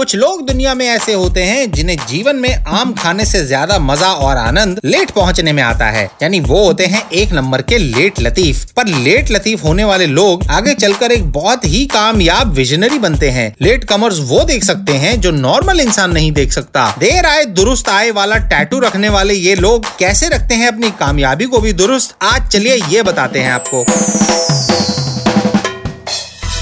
कुछ लोग दुनिया में ऐसे होते हैं जिन्हें जीवन में आम खाने से ज़्यादा मज़ा और आनंद लेट पहुँचने में आता है। यानी वो होते हैं एक नंबर के लेट लतीफ। पर लेट लतीफ होने वाले लोग आगे चलकर एक बहुत ही कामयाब विजनरी बनते हैं। लेट कमर्स वो देख सकते हैं जो नॉर्मल इंसान नहीं देख सकता। देर आए दुरुस्त आए वाला टैटू रखने वाले ये लोग कैसे रखते हैं अपनी कामयाबी को भी दुरुस्त? आज चलिए ये बताते हैं आपको।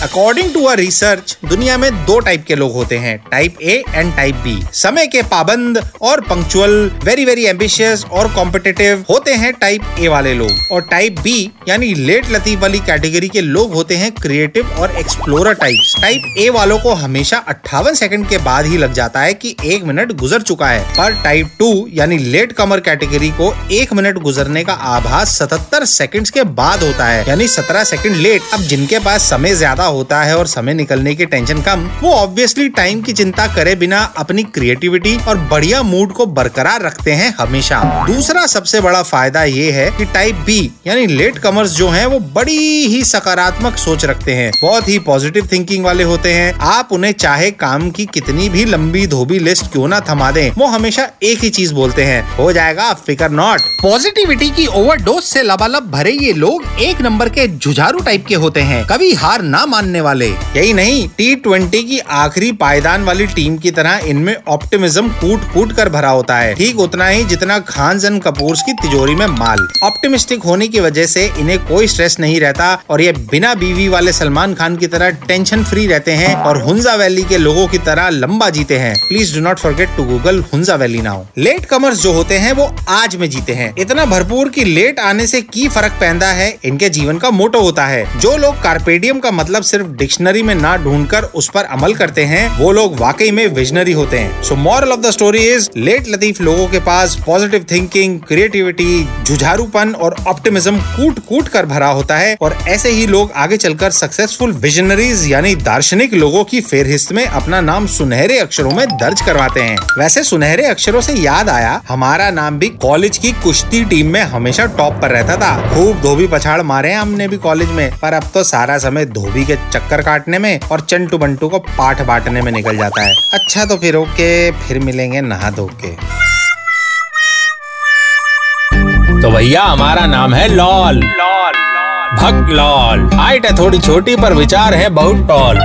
अकॉर्डिंग टू अ रिसर्च दुनिया में दो टाइप के लोग होते हैं type A and type B समय के पाबंद और पंक्चुअल वेरी वेरी एम्बिशियस और कॉम्पिटेटिव होते हैं टाइप ए वाले लोग. और टाइप बी यानी लेट लतीफ वाली कैटेगरी के लोग होते हैं क्रिएटिव और एक्सप्लोरर टाइप्स टाइप ए वालों को हमेशा अट्ठावन सेकंड के बाद ही लग जाता है कि एक मिनट गुजर चुका है. पर टाइप टू यानी लेट कमर कैटेगरी को एक मिनट गुजरने का आभास सतहत्तर सेकंड्स के बाद होता है, यानी सत्रह सेकंड लेट अब जिनके पास समय ज़्यादा होता है और समय निकलने की टेंशन कम, वो ऑब्वियसली टाइम की चिंता करे बिना अपनी क्रिएटिविटी और बढ़िया मूड को बरकरार रखते हैं हमेशा। दूसरा सबसे बड़ा फ़ायदा ये है कि टाइप बी यानी लेट कमर्स जो हैं, वो बड़ी ही सकारात्मक सोच रखते हैं। बहुत ही पॉजिटिव थिंकिंग वाले होते हैं। आप उन्हें चाहे काम की कितनी भी लंबी धोबी लिस्ट क्यों ना थमा दें, वो हमेशा एक ही चीज़ बोलते हैं। हो जाएगा फिकर नॉट पॉजिटिविटी की ओवरडोज से लबालब भरे ये लोग एक नंबर के जुझारू टाइप के होते हैं। कभी हार ना मानने वाले। यही नहीं टी ट्वेंटी की आखिरी पायदान वाली टीम की तरह इनमें ऑप्टिमिज्म कूट कूट कर भरा होता है। ठीक उतना ही जितना खान जन कपूर की तिजोरी में माल। ऑप्टिमिस्टिक होने की वजह से इन्हें कोई स्ट्रेस नहीं रहता और ये बिना बीवी वाले सलमान खान की तरह टेंशन फ्री रहते हैं और हुंजा वैली के लोगों की तरह लंबा जीते हैं। Please do not forget to Google Hunza valley now late comers जो होते हैं वो आज में जीते हैं। इतना भरपूर की लेट आने से की फ़र्क पैदा है, इनके जीवन का मोटो होता है। जो लोग कार्पेडियम का मतलब सिर्फ़ डिक्शनरी में ना ढूंढकर उस पर अमल करते हैं, वो लोग वाकई में विजनरी होते हैं। So moral of the story is late Latif लोगों के पास पॉजिटिव थिंकिंग क्रिएटिविटी जुझारूपन और ऑप्टिमिज्म कूट कूट कर भरा होता है और ऐसे ही लोग आगे चलकर सक्सेसफुल विजनरीज यानी दार्शनिक लोगों की फेरहिस्त में अपना नाम सुनहरे अक्षरों में दर्ज करवाते हैं। वैसे सुनहरे अक्षरों से याद आया, हमारा नाम भी कॉलेज की कुश्ती टीम में हमेशा टॉप पर रहता था। खूब धोबी पछाड़ मारे हमने भी कॉलेज में, पर अब तो सारा समय धोबी के चक्कर काटने में और चंटू बंटू को पाठ बांटने में निकल जाता है। अच्छा तो फिर ओके, फिर मिलेंगे नहा धो के। तो भैया, हमारा नाम है लॉल। लॉल भक् लॉल। हाइट है थोड़ी छोटी, पर विचार है बहुत टॉल।